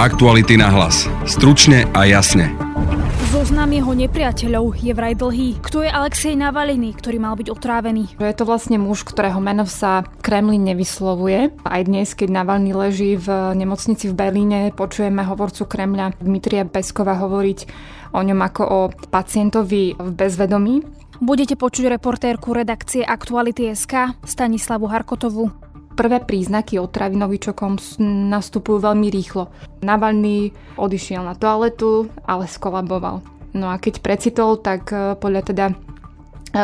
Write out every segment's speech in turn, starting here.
Aktuality na hlas. Stručne a jasne. Zoznam jeho nepriateľov je vraj dlhý. Kto je Alexej Navalny, ktorý mal byť otrávený? Je to vlastne muž, ktorého meno sa Kremlin nevyslovuje. Aj dnes, keď Navalny leží v nemocnici v Berlíne, počujeme hovorcu Kremľa Dmitria Peskova hovoriť o ňom ako o pacientovi v bezvedomí. Budete počuť reportérku redakcie Aktuality.sk Stanislavu Harkotovu. Prvé príznaky otravy novičokom nastupujú veľmi rýchlo. Navalny odišiel na toaletu, ale skolaboval. No a keď precitol, tak e, podľa teda e,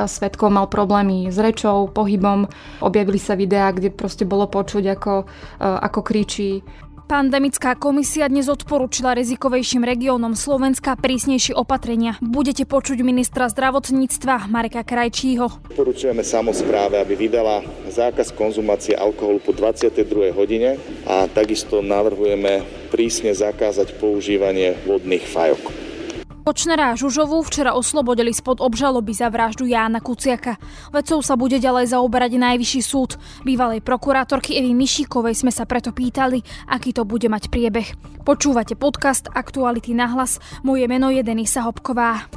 svetkov mal problémy s rečou, pohybom. Objavili sa videá, kde proste bolo počuť, ako, e, ako kričí. Pandemická komisia dnes odporúčila rizikovejším regiónom Slovenska prísnejšie opatrenia. Budete počuť ministra zdravotníctva Mareka Krajčího. Odporúčujeme samozpráve, aby vydala zákaz konzumácie alkoholu po 22. hodine a takisto navrhujeme prísne zakázať používanie vodných fajok. Kočnera a Žužovu včera oslobodili spod obžaloby za vraždu Jána Kuciaka. Vecou sa bude ďalej zaoberať Najvyšší súd. Bývalej prokurátorky Evy Mišíkovej sme sa preto pýtali, aký to bude mať priebeh. Počúvate podcast Aktuality na hlas. Moje meno je Denisa Hopková.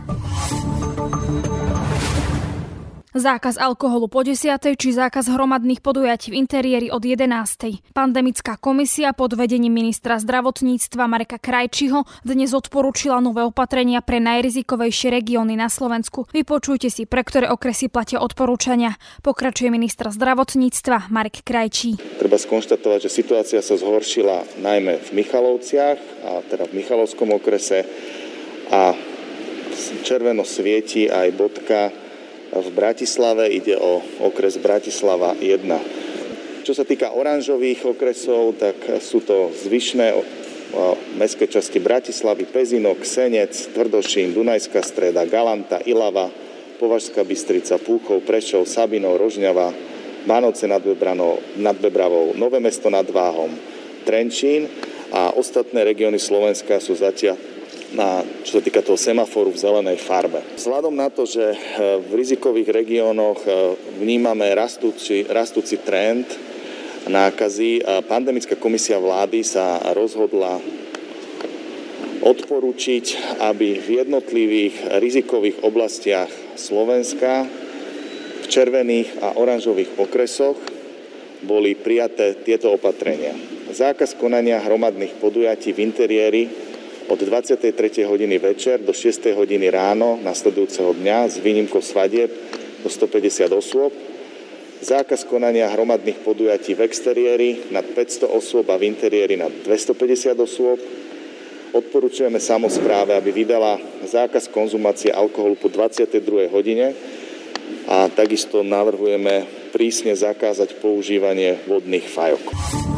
Zákaz alkoholu po 10. či zákaz hromadných podujatí v interiéri od 11. Pandemická komisia pod vedením ministra zdravotníctva Mareka Krajčiho dnes odporúčila nové opatrenia pre najrizikovejšie regióny na Slovensku. Vypočujte si, pre ktoré okresy platia odporúčania. Pokračuje ministra zdravotníctva Marek Krajčí. Treba skonštatovať, že situácia sa zhoršila najmä v Michalovciach, a teda v Michalovskom okrese a červeno svieti aj bodka v Bratislave, ide o okres Bratislava 1. Čo sa týka oranžových okresov, tak sú to zvyšné mestské časti Bratislavy, Pezinok, Senec, Tvrdošín, Dunajská streda, Galanta, Ilava, Považská Bystrica, Púchov, Prešov, Sabinov, Rožňava, Mánoce nad, Bebrano, nad Bebravou, Nové mesto nad Váhom, Trenčín a ostatné regióny Slovenska sú zatiaľ na, čo sa týka toho semaforu v zelenej farbe. Vzhľadom na to, že eh, v rizikových regiónoch eh, vnímame rastúci, rastúci trend nákazy, pandemická komisia vlády sa rozhodla odporučiť, aby v jednotlivých rizikových oblastiach Slovenska v červených a oranžových okresoch boli prijaté tieto opatrenia. Zákaz konania hromadných podujatí v interiéri od 23. hodiny večer do 6. hodiny ráno nasledujúceho dňa s výnimkou svadieb do 150 osôb, zákaz konania hromadných podujatí v exteriéri nad 500 osôb a v interiéri nad 250 osôb. Odporúčujeme samozpráve, aby vydala zákaz konzumácie alkoholu po 22. hodine a takisto navrhujeme prísne zakázať používanie vodných fajok.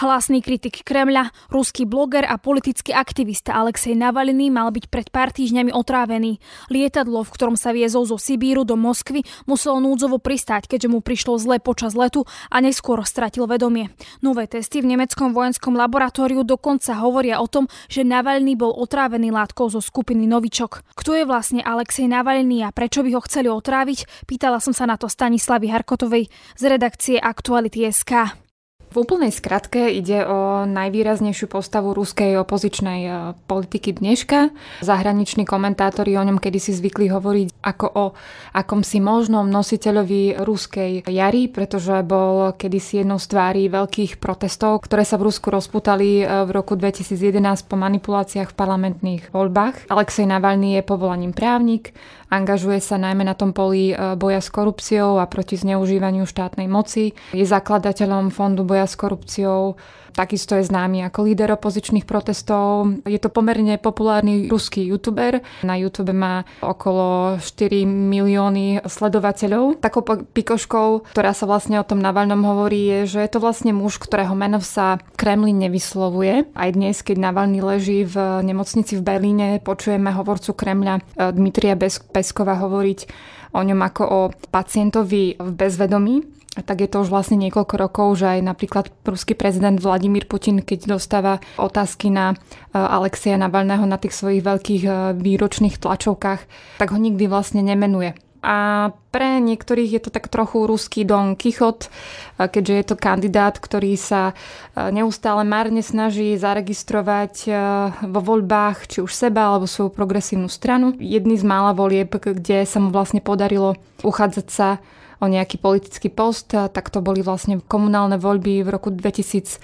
Hlasný kritik Kremľa, ruský bloger a politický aktivista Alexej Navalny mal byť pred pár týždňami otrávený. Lietadlo, v ktorom sa viezol zo Sibíru do Moskvy, muselo núdzovo pristáť, keďže mu prišlo zle počas letu a neskôr stratil vedomie. Nové testy v nemeckom vojenskom laboratóriu dokonca hovoria o tom, že Navalny bol otrávený látkou zo skupiny Novičok. Kto je vlastne Alexej Navalny a prečo by ho chceli otráviť? Pýtala som sa na to Stanislavy Harkotovej z redakcie Aktuality.sk. V úplnej skratke ide o najvýraznejšiu postavu ruskej opozičnej e, politiky dneška. Zahraniční komentátori o ňom kedysi zvykli hovoriť ako o akomsi možnom nositeľovi ruskej jary, pretože bol kedysi jednou z tvári veľkých protestov, ktoré sa v Rusku rozputali e, v roku 2011 po manipuláciách v parlamentných voľbách. Alexej Navalny je povolaním právnik, Angažuje sa najmä na tom poli e, boja s korupciou a proti zneužívaniu štátnej moci. Je zakladateľom Fondu boja s korupciou Takisto je známy ako líder opozičných protestov. Je to pomerne populárny ruský youtuber. Na YouTube má okolo 4 milióny sledovateľov. Takou pikoškou, ktorá sa vlastne o tom Navalnom hovorí, je, že je to vlastne muž, ktorého meno sa Kremlin nevyslovuje. Aj dnes, keď Navalny leží v nemocnici v Berlíne, počujeme hovorcu Kremľa eh, Dmitria Peskova hovoriť o ňom ako o pacientovi v bezvedomí tak je to už vlastne niekoľko rokov, že aj napríklad ruský prezident Vladimír Putin, keď dostáva otázky na e, Alexia Navalného na tých svojich veľkých e, výročných tlačovkách, tak ho nikdy vlastne nemenuje a pre niektorých je to tak trochu ruský Don Kichot, keďže je to kandidát, ktorý sa neustále márne snaží zaregistrovať vo voľbách či už seba alebo svoju progresívnu stranu. Jedný z mála volieb, kde sa mu vlastne podarilo uchádzať sa o nejaký politický post, tak to boli vlastne komunálne voľby v roku 2013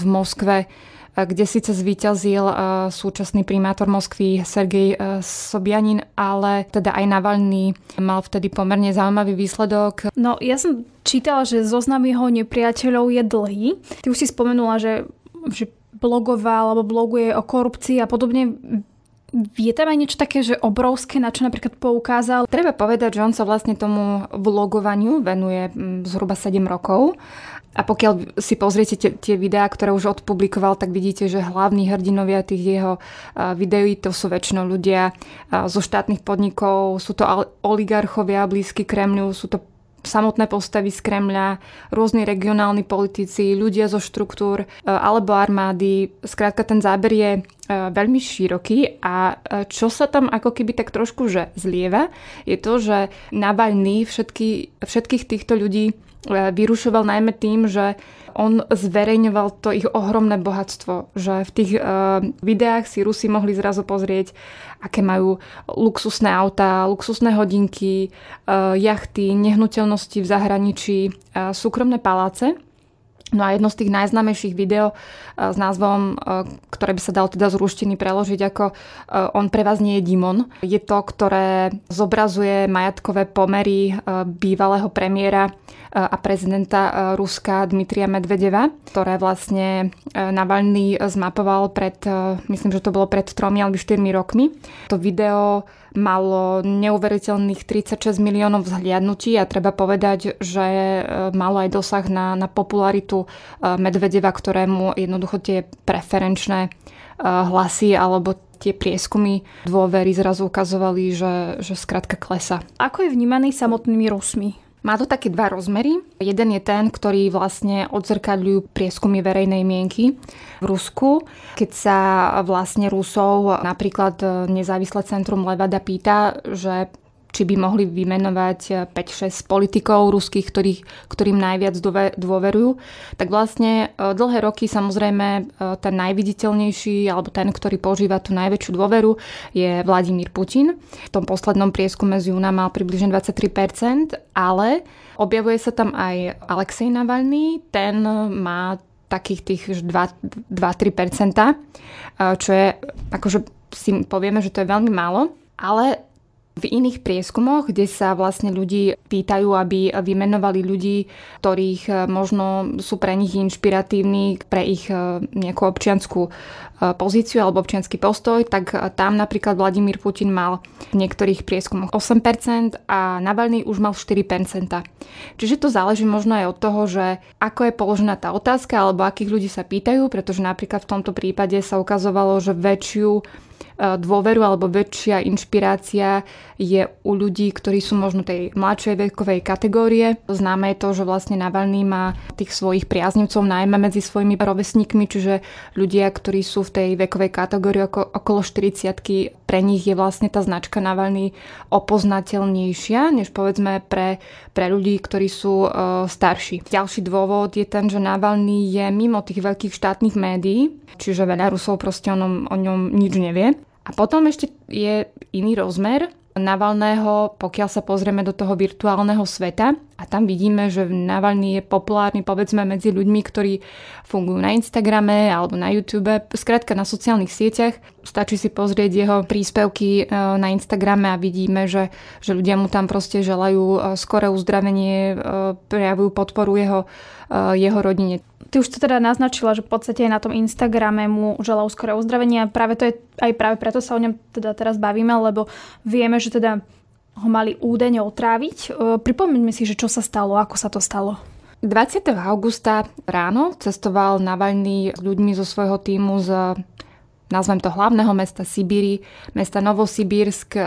v Moskve kde síce zvíťazil súčasný primátor Moskvy Sergej Sobianin, ale teda aj Navalny mal vtedy pomerne zaujímavý výsledok. No ja som čítala, že zoznam jeho nepriateľov je dlhý. Ty už si spomenula, že, že blogoval alebo bloguje o korupcii a podobne. Je tam aj niečo také, že obrovské, na čo napríklad poukázal? Treba povedať, že on sa vlastne tomu vlogovaniu venuje zhruba 7 rokov a pokiaľ si pozriete tie, tie videá, ktoré už odpublikoval, tak vidíte, že hlavní hrdinovia tých jeho videí to sú väčšinou ľudia zo štátnych podnikov, sú to oligarchovia blízky Kremľu, sú to samotné postavy z Kremľa, rôzni regionálni politici, ľudia zo štruktúr alebo armády. Skrátka ten záber je veľmi široký a čo sa tam ako keby tak trošku že zlieva, je to, že Navalny všetky, všetkých týchto ľudí vyrušoval najmä tým, že on zverejňoval to ich ohromné bohatstvo, že v tých uh, videách si Rusi mohli zrazu pozrieť, aké majú luxusné autá, luxusné hodinky, uh, jachty, nehnuteľnosti v zahraničí, uh, súkromné paláce. No a jedno z tých najznámejších video s názvom, ktoré by sa dalo teda z ruštiny preložiť ako On pre vás nie je Dimon, je to, ktoré zobrazuje majatkové pomery bývalého premiéra a prezidenta Ruska Dmitria Medvedeva, ktoré vlastne Navalny zmapoval pred, myslím, že to bolo pred tromi alebo 4 rokmi. To video malo neuveriteľných 36 miliónov vzhliadnutí a treba povedať, že malo aj dosah na, na popularitu Medvedeva, ktorému jednoducho tie preferenčné hlasy alebo tie prieskumy dôvery zrazu ukazovali, že, že skrátka klesa. Ako je vnímaný samotnými Rusmi? Má to také dva rozmery. Jeden je ten, ktorý vlastne odzrkadľujú prieskumy verejnej mienky v Rusku. Keď sa vlastne Rusov napríklad nezávislé centrum Levada pýta, že či by mohli vymenovať 5-6 politikov ruských, ktorých, ktorým najviac dôverujú, tak vlastne e, dlhé roky samozrejme e, ten najviditeľnejší alebo ten, ktorý používa tú najväčšiu dôveru je Vladimír Putin. V tom poslednom prieskume z júna mal približne 23%, ale objavuje sa tam aj Alexej Navalny, ten má takých tých 2-3%, e, čo je, akože si povieme, že to je veľmi málo, ale v iných prieskumoch, kde sa vlastne ľudí pýtajú, aby vymenovali ľudí, ktorých e, možno sú pre nich inšpiratívni, pre ich e, nejakú občianskú pozíciu alebo občianský postoj, tak tam napríklad Vladimír Putin mal v niektorých prieskumoch 8% a Navalny už mal 4%. Čiže to záleží možno aj od toho, že ako je položená tá otázka alebo akých ľudí sa pýtajú, pretože napríklad v tomto prípade sa ukazovalo, že väčšiu E, dôveru alebo väčšia inšpirácia je u ľudí, ktorí sú možno tej mladšej vekovej kategórie. Známe je to, že vlastne Navalny má tých svojich priaznivcov najmä medzi svojimi rovesníkmi, čiže ľudia, ktorí sú v tej vekovej kategórii okolo 40 pre nich je vlastne tá značka Navalny opoznateľnejšia, než povedzme pre, pre ľudí, ktorí sú uh, starší. Ďalší dôvod je ten, že Navalny je mimo tých veľkých štátnych médií, čiže veľa Rusov proste o ňom, o ňom nič nevie. A potom ešte je iný rozmer Navalného, pokiaľ sa pozrieme do toho virtuálneho sveta a tam vidíme, že Navalny je populárny povedzme medzi ľuďmi, ktorí fungujú na Instagrame alebo na YouTube, skrátka na sociálnych sieťach. Stačí si pozrieť jeho príspevky e, na Instagrame a vidíme, že, že ľudia mu tam proste želajú e, skoré uzdravenie, e, prejavujú podporu jeho, jeho rodine. Ty už to teda naznačila, že v podstate aj na tom Instagrame mu želal skoré uzdravenie a práve to je, aj práve preto sa o ňom teda teraz bavíme, lebo vieme, že teda ho mali údajne otráviť. E, pripomeňme si, že čo sa stalo, ako sa to stalo. 20. augusta ráno cestoval Navalny s ľuďmi zo svojho týmu z, nazvem to hlavného mesta Sibíry, mesta Novosibírsk, e,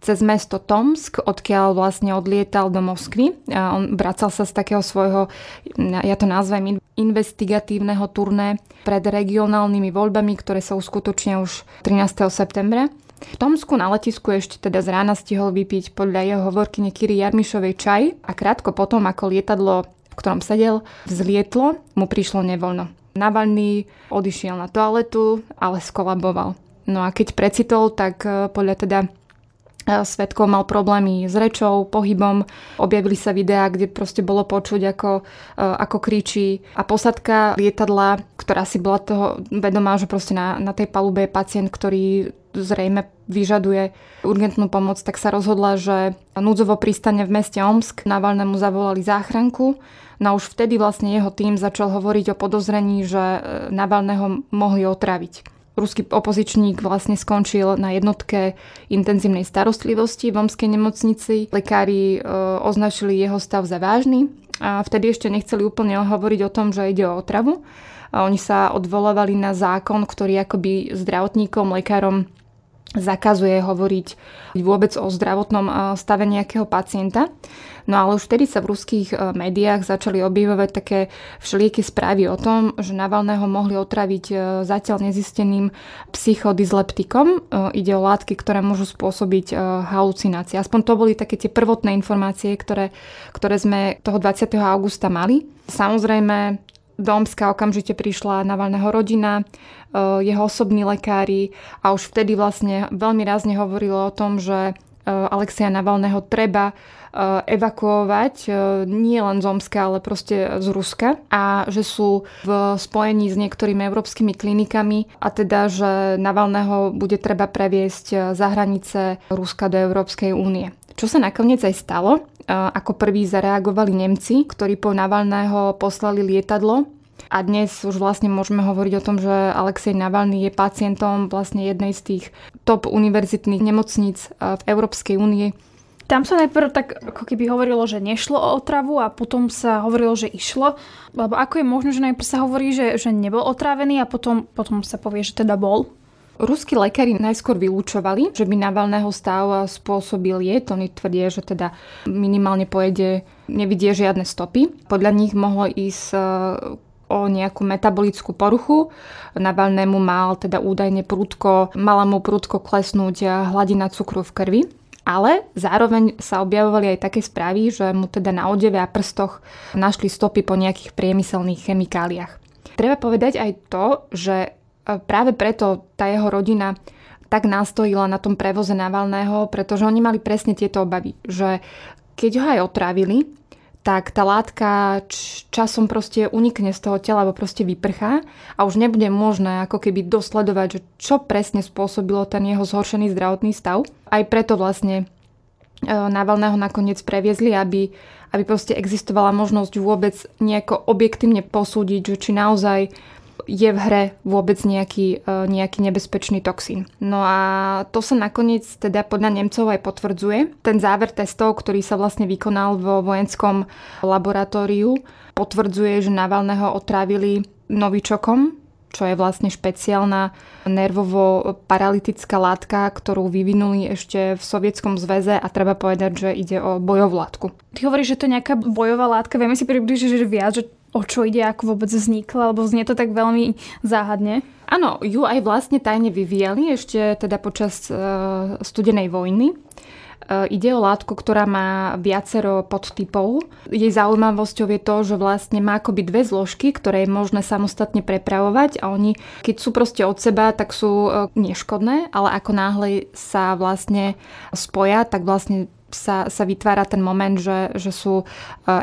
cez mesto Tomsk, odkiaľ vlastne odlietal do Moskvy. A on vracal sa z takého svojho, ja to nazvem, investigatívneho turné pred regionálnymi voľbami, ktoré sa uskutočnia už 13. septembra. V Tomsku na letisku ešte teda z rána stihol vypiť podľa jeho hovorky Kiry Jarmišovej čaj a krátko potom, ako lietadlo, v ktorom sedel, vzlietlo, mu prišlo nevoľno. Navalný odišiel na toaletu, ale skolaboval. No a keď precitol, tak eh, podľa teda Svetko mal problémy s rečou, pohybom. Objavili sa videá, kde proste bolo počuť, ako, e, ako kričí. A posadka lietadla, ktorá si bola toho vedomá, že proste na, na tej palube je pacient, ktorý zrejme vyžaduje urgentnú pomoc, tak sa rozhodla, že núdzovo pristane v meste Omsk. Navalnému zavolali záchranku. No už vtedy vlastne jeho tým začal hovoriť o podozrení, že e, Navalného mohli otraviť ruský opozičník vlastne skončil na jednotke intenzívnej starostlivosti v Omskej nemocnici. Lekári e, označili jeho stav za vážny a vtedy ešte nechceli úplne hovoriť o tom, že ide o otravu. A oni sa odvolovali na zákon, ktorý akoby zdravotníkom, lekárom zakazuje hovoriť vôbec o zdravotnom e, stave nejakého pacienta. No ale už vtedy sa v ruských e, médiách začali objavovať také všelieké správy o tom, že Navalného mohli otraviť e, zatiaľ nezisteným psychodizleptikom. E, ide o látky, ktoré môžu spôsobiť halucinácie. Aspoň to boli také tie prvotné informácie, ktoré, ktoré sme toho 20. augusta mali. Samozrejme, do Omska okamžite prišla Navalného rodina, jeho osobní lekári a už vtedy vlastne veľmi rázne hovorilo o tom, že Alexia Navalného treba Eh, evakuovať eh, nie len z Omska, ale proste z Ruska a že sú v spojení s niektorými európskymi klinikami a teda, že Navalného bude treba previesť eh, za hranice Ruska do Európskej únie. Čo sa nakoniec aj stalo, ako prví zareagovali Nemci, ktorí po Navalného poslali lietadlo a dnes už vlastne môžeme hovoriť o tom, že Alexej Navalny je pacientom vlastne jednej z tých top univerzitných nemocníc v Európskej únie tam sa najprv tak ako keby hovorilo, že nešlo o otravu a potom sa hovorilo, že išlo. Lebo ako je možné, že najprv sa hovorí, že, že nebol otrávený a potom, potom sa povie, že teda bol? Ruskí lekári najskôr vylúčovali, že by Navalného stav spôsobil je. Oni tvrdia, že teda minimálne pojede, nevidie žiadne stopy. Podľa nich mohlo ísť e, o nejakú metabolickú poruchu. Navalnému mal teda údajne prudko, mala mu prudko klesnúť hladina cukru v krvi ale zároveň sa objavovali aj také správy, že mu teda na odeve a prstoch našli stopy po nejakých priemyselných chemikáliách. Treba povedať aj to, že e, práve preto tá jeho rodina tak nastojila na tom prevoze Navalného, pretože oni mali presne tieto obavy, že keď ho aj otrávili, tak tá látka časom proste unikne z toho tela, alebo proste vyprchá a už nebude možné ako keby dosledovať, že čo presne spôsobilo ten jeho zhoršený zdravotný stav. Aj preto vlastne e, Navalného nakoniec previezli, aby, aby proste existovala možnosť vôbec nejako objektívne posúdiť, že či naozaj je v hre vôbec nejaký, e, nejaký nebezpečný toxín. No a to sa nakoniec teda podľa Nemcov aj potvrdzuje. Ten záver testov, ktorý sa vlastne vykonal vo vojenskom laboratóriu, potvrdzuje, že Navalného otrávili novičokom, čo je vlastne špeciálna nervovo-paralytická látka, ktorú vyvinuli ešte v Sovietskom zväze a treba povedať, že ide o bojovú látku. Ty hovoríš, že to je nejaká bojová látka. Vieme si približiť, že viac, že o čo ide, ako vôbec vznikla, lebo znie to tak veľmi záhadne. Áno, ju aj vlastne tajne vyvíjali ešte teda počas uh, studenej vojny. Uh, ide o látku, ktorá má viacero podtypov. Jej zaujímavosťou je to, že vlastne má akoby dve zložky, ktoré je možné samostatne prepravovať a oni, keď sú proste od seba, tak sú uh, neškodné, ale ako náhle sa vlastne spoja, tak vlastne sa, sa vytvára ten moment, že, že sú e,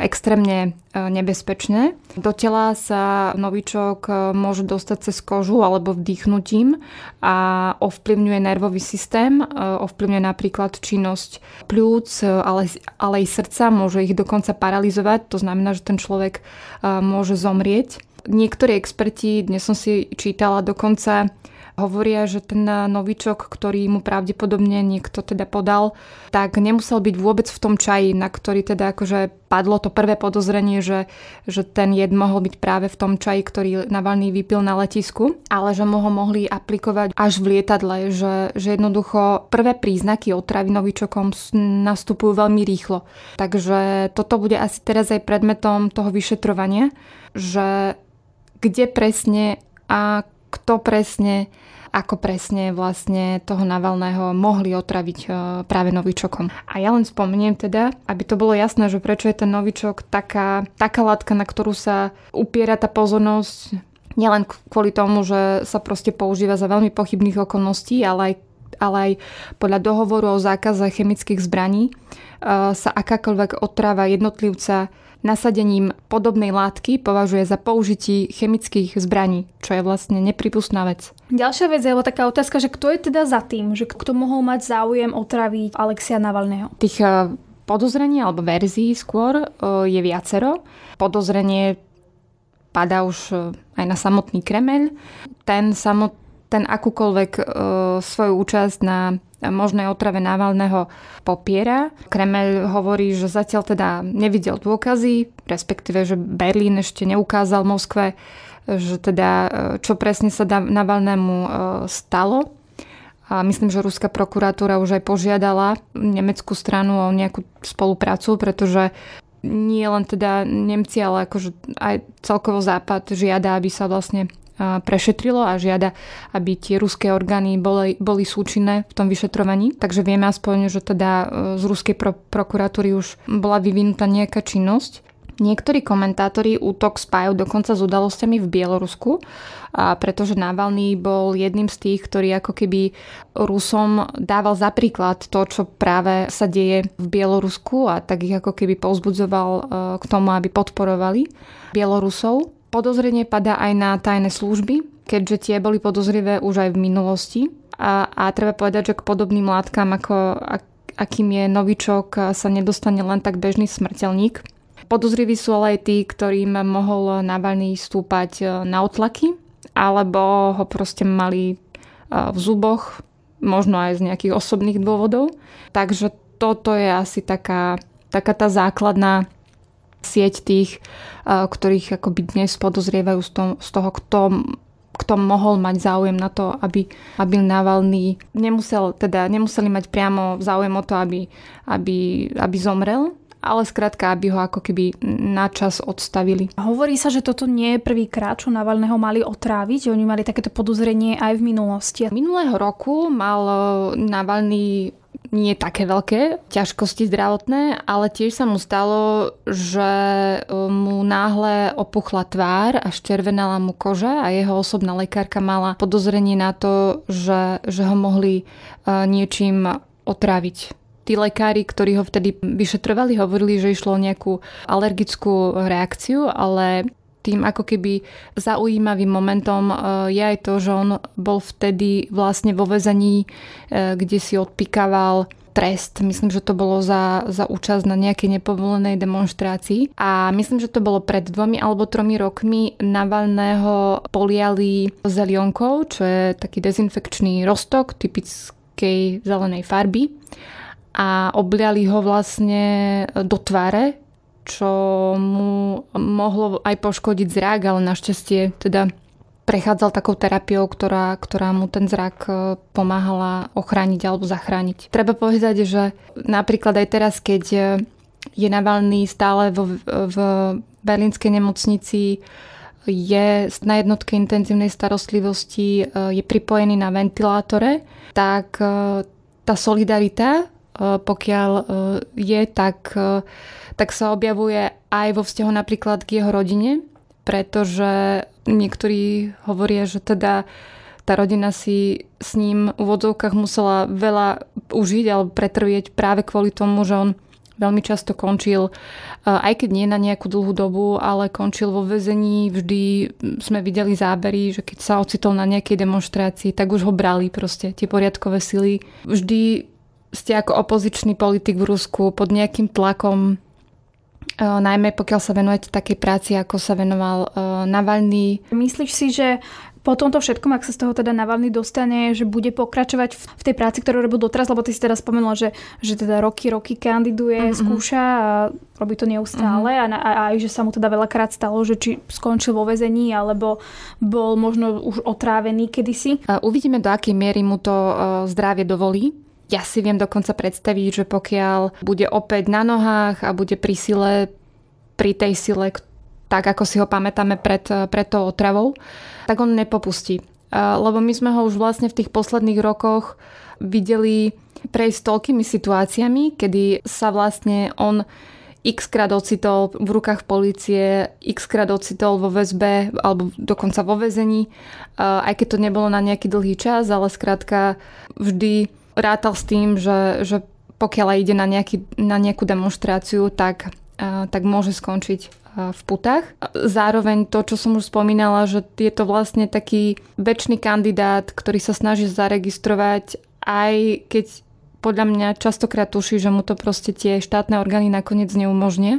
extrémne e, nebezpečné. Do tela sa novičok e, môže dostať cez kožu alebo vdýchnutím a ovplyvňuje nervový systém, ovplyvňuje napríklad činnosť pľúc, ale, ale aj srdca, môže ich dokonca paralizovať, to znamená, že ten človek môže zomrieť. Niektorí experti, dnes som si čítala, dokonca Hovoria, že ten novičok, ktorý mu pravdepodobne niekto teda podal, tak nemusel byť vôbec v tom čaji, na ktorý teda akože padlo to prvé podozrenie, že, že ten jed mohol byť práve v tom čaji, ktorý Navalny vypil na letisku, ale že mu ho mohli aplikovať až v lietadle, že, že jednoducho prvé príznaky otravy novičokom nastupujú veľmi rýchlo. Takže toto bude asi teraz aj predmetom toho vyšetrovania, že kde presne a kto presne ako presne vlastne toho Navalného mohli otraviť e, práve novičokom. A ja len spomeniem teda, aby to bolo jasné, že prečo je ten novičok taká, taká látka, na ktorú sa upiera tá pozornosť nielen kvôli tomu, že sa proste používa za veľmi pochybných okolností, ale aj ale aj podľa dohovoru o zákaze chemických zbraní e, sa akákoľvek otrava jednotlivca nasadením podobnej látky považuje za použití chemických zbraní, čo je vlastne nepripustná vec. Ďalšia vec je taká otázka, že kto je teda za tým, že kto mohol mať záujem otraviť Alexia Navalného? Tých e, podozrení alebo verzií skôr e, je viacero. Podozrenie padá už aj na samotný Kremel. Ten samotný ten akúkoľvek e, svoju účasť na možnej otrave Navalného popiera. Kremel hovorí, že zatiaľ teda nevidel dôkazy, respektíve, že Berlín ešte neukázal Moskve, že teda e, čo presne sa Navalnému e, stalo. A myslím, že ruská prokuratúra už aj požiadala nemeckú stranu o nejakú spoluprácu, pretože nie len teda Nemci, ale akože aj celkovo Západ žiada, aby sa vlastne prešetrilo a žiada, aby tie ruské orgány boli, boli súčinné v tom vyšetrovaní. Takže vieme aspoň, že teda e, z ruskej pro- prokuratúry už bola vyvinutá nejaká činnosť. Niektorí komentátori útok spájajú dokonca s udalosťami v Bielorusku, a pretože Navalny bol jedným z tých, ktorý ako keby Rusom dával za príklad to, čo práve sa deje v Bielorusku a tak ich ako keby povzbudzoval e, k tomu, aby podporovali Bielorusov. Podozrenie padá aj na tajné služby, keďže tie boli podozrivé už aj v minulosti. A, a treba povedať, že k podobným látkam, ako, ak, akým je novičok, sa nedostane len tak bežný smrteľník. Podozriví sú ale aj tí, ktorým mohol Navalny stúpať e, na otlaky, alebo ho proste mali e, v zuboch, možno aj z nejakých osobných dôvodov. Takže toto je asi taká, taká tá základná sieť tých, eh, ktorých akoby dnes podozrievajú z toho, kto, kto mohol mať záujem na to, aby, aby Navalny nemusel, teda nemuseli mať priamo záujem o to, aby, aby, aby zomrel, ale skrátka, aby ho ako keby na čas odstavili. Hovorí sa, že toto nie je prvýkrát, čo Navalného mali otráviť. Oni mali takéto podozrenie aj v minulosti. Minulého roku mal eh, Navalny nie také veľké ťažkosti zdravotné, ale tiež sa mu stalo, že e, mu náhle opuchla tvár a ščervenala mu koža a jeho osobná lekárka mala podozrenie na to, že, že ho mohli e, niečím otraviť. Tí lekári, ktorí ho vtedy vyšetrovali, hovorili, že išlo o nejakú alergickú reakciu, ale tým ako keby zaujímavým momentom e, je aj to, že on bol vtedy vlastne vo vezení, e, kde si odpikával trest. Myslím, že to bolo za, za účasť na nejakej nepovolenej demonstrácii. A myslím, že to bolo pred dvomi alebo tromi rokmi Navalného poliali zelionkou, čo je taký dezinfekčný roztok typickej zelenej farby a obliali ho vlastne do tváre čo mu mohlo aj poškodiť zrak, ale našťastie teda prechádzal takou terapiou, ktorá, ktorá mu ten zrak e, pomáhala ochrániť alebo zachrániť. Treba povedať, že napríklad aj teraz, keď e, je Navalný stále vo, v berlínskej nemocnici, je na jednotke intenzívnej starostlivosti, e, je pripojený na ventilátore, tak tá solidarita, pokiaľ je, tak tak sa objavuje aj vo vzťahu napríklad k jeho rodine, pretože niektorí hovoria, že teda tá rodina si s ním v vodzovkách musela veľa užiť alebo pretrvieť práve kvôli tomu, že on veľmi často končil, aj keď nie na nejakú dlhú dobu, ale končil vo väzení. Vždy sme videli zábery, že keď sa ocitol na nejakej demonstrácii, tak už ho brali proste tie poriadkové sily. Vždy ste ako opozičný politik v Rusku pod nejakým tlakom najmä pokiaľ sa venujete takej práci, ako sa venoval Navalny. Myslíš si, že po tomto všetkom, ak sa z toho teda Navalny dostane, že bude pokračovať v tej práci, ktorú robil doteraz, lebo ty si teda spomenula, že, že teda roky, roky kandiduje, mm-hmm. skúša a robí to neustále mm-hmm. a, a, a aj, že sa mu teda veľakrát stalo, že či skončil vo vezení, alebo bol možno už otrávený kedysi. Uvidíme, do akej miery mu to zdravie dovolí ja si viem dokonca predstaviť, že pokiaľ bude opäť na nohách a bude pri sile, pri tej sile, tak ako si ho pamätáme pred, pred tou otravou, tak on nepopustí. Lebo my sme ho už vlastne v tých posledných rokoch videli prejsť toľkými situáciami, kedy sa vlastne on x krát ocitol v rukách policie, x krát ocitol vo väzbe alebo dokonca vo väzení, aj keď to nebolo na nejaký dlhý čas, ale skrátka vždy rátal s tým, že, že pokiaľ ide na, nejaký, na nejakú demonstráciu, tak, tak môže skončiť v putách. Zároveň to, čo som už spomínala, že je to vlastne taký väčší kandidát, ktorý sa snaží zaregistrovať, aj keď podľa mňa častokrát tuší, že mu to proste tie štátne orgány nakoniec neumožnia.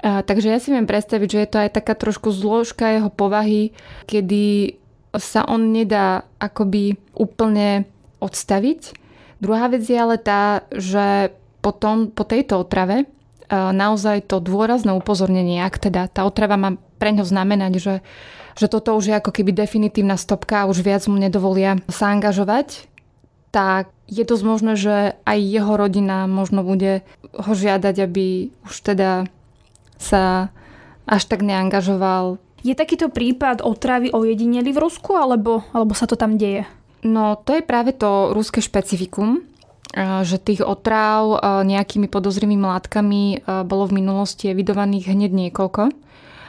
A, takže ja si viem predstaviť, že je to aj taká trošku zložka jeho povahy, kedy sa on nedá akoby úplne odstaviť. Druhá vec je ale tá, že potom po tejto otrave naozaj to dôrazné upozornenie, ak teda tá otrava má pre ňo znamenať, že, že toto už je ako keby definitívna stopka a už viac mu nedovolia sa angažovať, tak je dosť možné, že aj jeho rodina možno bude ho žiadať, aby už teda sa až tak neangažoval. Je takýto prípad otravy ojedineli v Rusku, alebo, alebo sa to tam deje? No, to je práve to ruské špecifikum, že tých otráv nejakými podozrivými látkami bolo v minulosti evidovaných hneď niekoľko.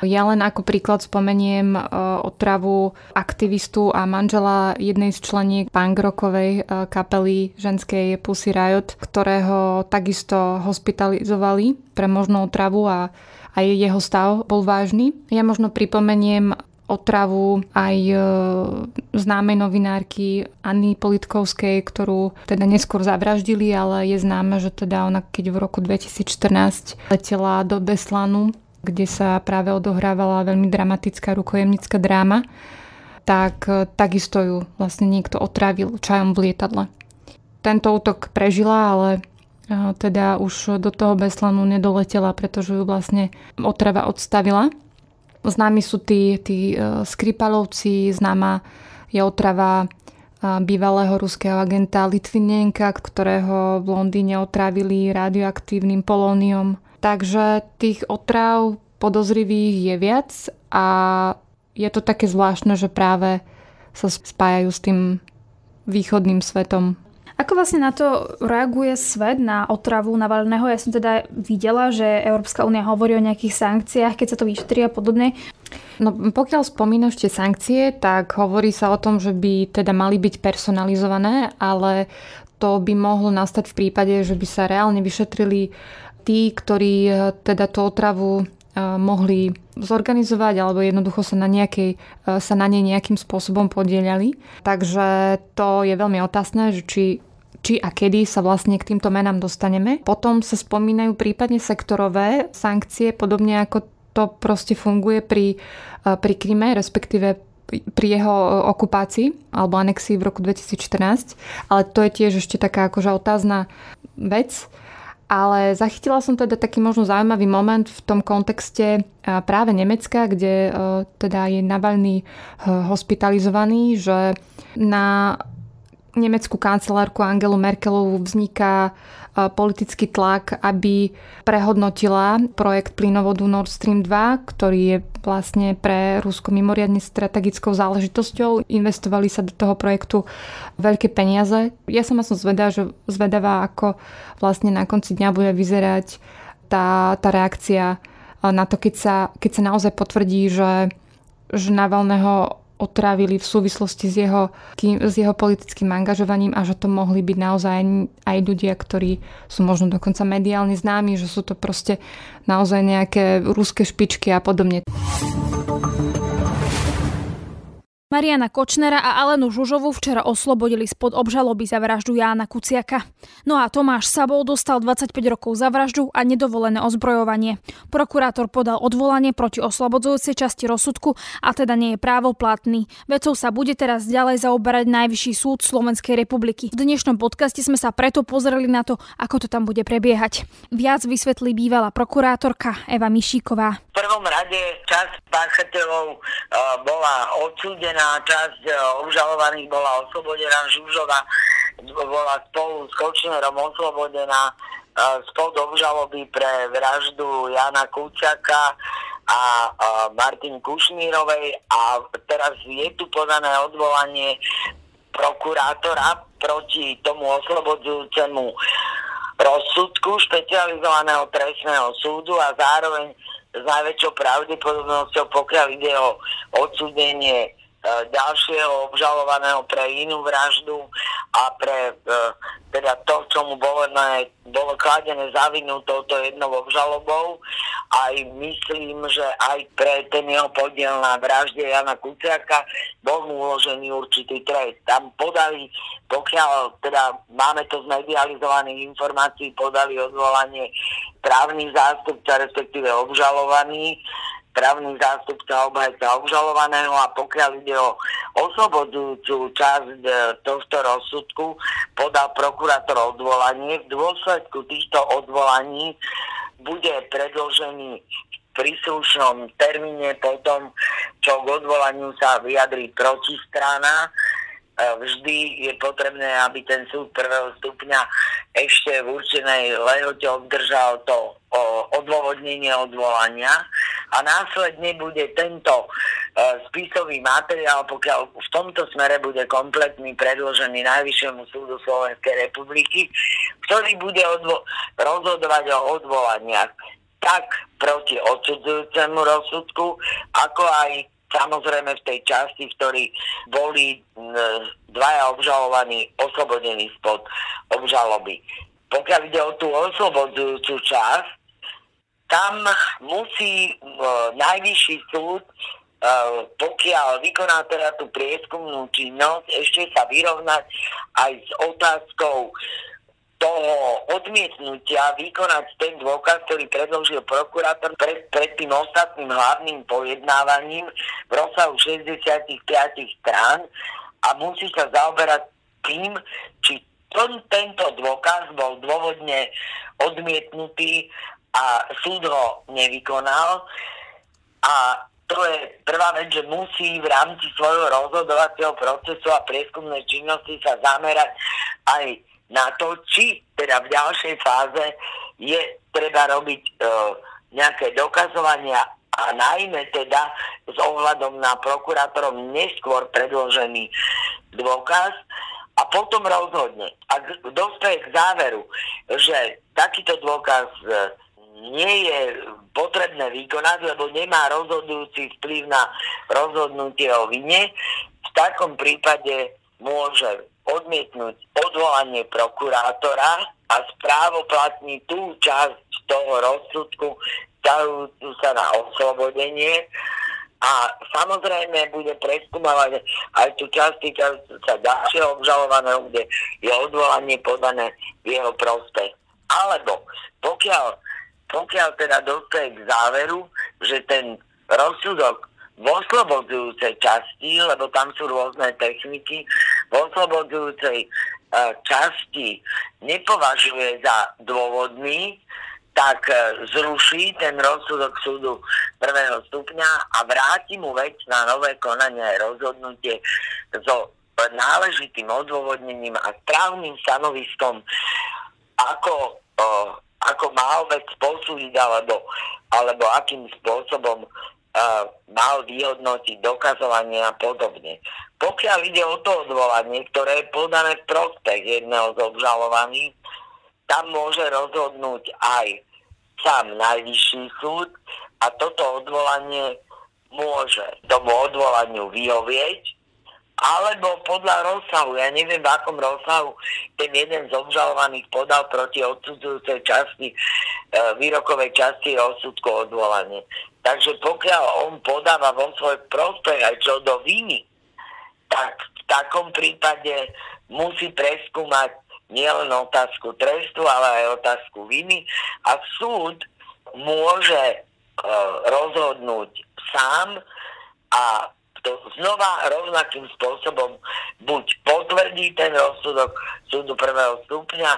Ja len ako príklad spomeniem otravu aktivistu a manžela jednej z členiek punkrockovej e, kapely ženskej Pussy Riot, ktorého takisto hospitalizovali pre možnú otravu a aj jeho stav bol vážny. Ja možno pripomeniem otravu aj e, známej novinárky Anny Politkovskej, ktorú teda neskôr zavraždili, ale je známe, že teda ona keď v roku 2014 letela do Beslanu kde sa práve odohrávala veľmi dramatická rukojemnická dráma, tak e, takisto ju vlastne niekto otrávil čajom v lietadle. Tento útok prežila, ale e, teda už do toho Beslanu nedoletela, pretože ju vlastne otrava odstavila. Známi sú tí, tí e, Skripalovci, známa je otrava bývalého ruského agenta Litvinenka, ktorého v Londýne otrávili radioaktívnym polóniom Takže tých otráv podozrivých je viac a je to také zvláštne, že práve sa spájajú s tým východným svetom. Ako vlastne na to reaguje svet na otravu Navalného? Ja som teda videla, že Európska únia hovorí o nejakých sankciách, keď sa to vyšetrí a podobne. No pokiaľ spomínaš tie sankcie, tak hovorí sa o tom, že by teda mali byť personalizované, ale to by mohlo nastať v prípade, že by sa reálne vyšetrili tí, ktorí eh, teda tú otravu eh, mohli zorganizovať alebo jednoducho sa na, nejakej, eh, sa na nej nejakým spôsobom podielali. Takže to je veľmi otázne, že či či a kedy sa vlastne k týmto menám dostaneme. Potom sa spomínajú prípadne sektorové sankcie, podobne ako to proste funguje pri, pri Kryme, respektíve pri jeho okupácii alebo anexii v roku 2014. Ale to je tiež ešte taká akože otázna vec ale zachytila som teda taký možno zaujímavý moment v tom kontexte práve Nemecka, kde teda je Navalny hospitalizovaný, že na nemeckú kancelárku Angelu Merkelovú vzniká E, politický tlak, aby prehodnotila projekt plynovodu Nord Stream 2, ktorý je vlastne pre Rusko mimoriadne strategickou záležitosťou. Investovali sa do toho projektu veľké peniaze. Ja sama som zvedá, že zvedavá, ako vlastne na konci dňa bude vyzerať tá, tá reakcia na to, keď sa, keď sa naozaj potvrdí, že, že Navalného otrávili v súvislosti s jeho, s jeho politickým angažovaním a že to mohli byť naozaj aj ľudia, ktorí sú možno dokonca mediálne známi, že sú to proste naozaj nejaké ruské špičky a podobne. Mariana Kočnera a Alenu Žužovu včera oslobodili spod obžaloby za vraždu Jána Kuciaka. No a Tomáš Sabol dostal 25 rokov za vraždu a nedovolené ozbrojovanie. Prokurátor podal odvolanie proti oslobodzujúcej časti rozsudku a teda nie je právoplatný. Vecou sa bude teraz ďalej zaoberať Najvyšší súd Slovenskej republiky. V dnešnom podcaste sme sa preto pozreli na to, ako to tam bude prebiehať. Viac vysvetlí bývalá prokurátorka Eva Mišíková. V prvom rade časť páchateľov uh, bola odsúdená Jedna časť e, obžalovaných bola oslobodená, Žužova bola spolu s Kočnerom oslobodená e, spod obžaloby pre vraždu Jana Kuciaka a Martin Kušnírovej. A teraz je tu podané odvolanie prokurátora proti tomu oslobodzujúcemu rozsudku špecializovaného trestného súdu a zároveň s najväčšou pravdepodobnosťou, pokiaľ ide o odsúdenie E, ďalšieho obžalovaného pre inú vraždu a pre e, teda to, čo mu bolo, bolo kladené za vinu touto jednou obžalobou. Aj myslím, že aj pre ten jeho podiel na vražde Jana Kuciaka bol mu uložený určitý trest. Tam podali, pokiaľ teda máme to z medializovaných informácií, podali odvolanie právny zástupca, respektíve obžalovaný právny zástupca obhajca obžalovaného a pokiaľ ide o oslobodzujúcu časť e, tohto rozsudku, podal prokurátor odvolanie. V dôsledku týchto odvolaní bude predložený v príslušnom termíne potom, čo k odvolaniu sa vyjadrí protistrana. E, vždy je potrebné, aby ten súd prvého stupňa ešte v určenej lehote obdržal to odôvodnenie odvolania a následne bude tento e, spisový materiál, pokiaľ v tomto smere bude kompletný predložený Najvyššiemu súdu Slovenskej republiky, ktorý bude odvo- rozhodovať o odvolaniach tak proti odsudzujúcemu rozsudku, ako aj samozrejme v tej časti, v ktorej boli dvaja obžalovaní oslobodení spod obžaloby. Pokiaľ ide o tú oslobodzujúcu časť, tam musí uh, najvyšší súd, uh, pokiaľ vykoná teda tú prieskumnú činnosť, ešte sa vyrovnať aj s otázkou toho odmietnutia vykonať ten dôkaz, ktorý predložil prokurátor pred, pred tým ostatným hlavným pojednávaním v rozsahu 65 strán a musí sa zaoberať tým, či ten, tento dôkaz bol dôvodne odmietnutý a súd ho nevykonal. A to je prvá vec, že musí v rámci svojho rozhodovacieho procesu a prieskumnej činnosti sa zamerať aj na to, či teda v ďalšej fáze je treba robiť e, nejaké dokazovania a najmä teda s ohľadom na prokurátorom neskôr predložený dôkaz a potom rozhodne. Ak dospeje k záveru, že takýto dôkaz e, nie je potrebné vykonať, lebo nemá rozhodujúci vplyv na rozhodnutie o vine, v takom prípade môže odmietnúť odvolanie prokurátora a správoplatní tú časť toho rozsudku ťahujúcu sa na oslobodenie a samozrejme bude preskúmavať aj tú časť týkajúcu sa ďalšieho obžalovaného, kde je odvolanie podané v jeho prospech. Alebo pokiaľ pokiaľ teda dospie k záveru, že ten rozsudok v oslobodzujúcej časti, lebo tam sú rôzne techniky, oslobodzujúcej uh, časti nepovažuje za dôvodný, tak uh, zruší ten rozsudok súdu prvého stupňa a vráti mu vec na nové konanie a rozhodnutie so náležitým odôvodnením a správnym stanoviskom, ako uh, ako mal vec posúdiť alebo, alebo akým spôsobom mal vyhodnotiť dokazovanie a podobne. Pokiaľ ide o to odvolanie, ktoré je podané v prospech jedného z obžalovaných, tam môže rozhodnúť aj sám najvyšší súd a toto odvolanie môže tomu odvolaniu vyhovieť alebo podľa rozsahu, ja neviem v akom rozsahu ten jeden z obžalovaných podal proti odsudzujúcej časti, e, výrokovej časti rozsudku odvolanie. Takže pokiaľ on podáva vo svoj prospech aj čo do viny, tak v takom prípade musí preskúmať nielen otázku trestu, ale aj otázku viny a súd môže e, rozhodnúť sám a to znova rovnakým spôsobom buď potvrdí ten rozsudok súdu prvého stupňa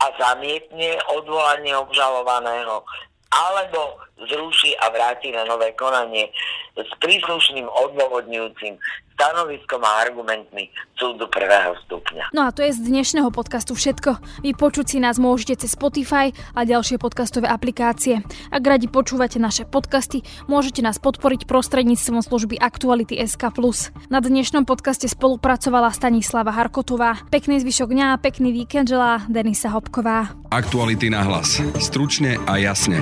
a zamietne odvolanie obžalovaného, alebo zruší a vráti na nové konanie s príslušným odôvodňujúcim stanoviskom a argumentmi súdu prvého stupňa. No a to je z dnešného podcastu všetko. Vypočuť si nás môžete cez Spotify a ďalšie podcastové aplikácie. Ak radi počúvate naše podcasty, môžete nás podporiť prostredníctvom služby Aktuality SK+. Na dnešnom podcaste spolupracovala Stanislava Harkotová. Pekný zvyšok dňa a pekný víkend želá Denisa Hopková. Aktuality na hlas. Stručne a jasne.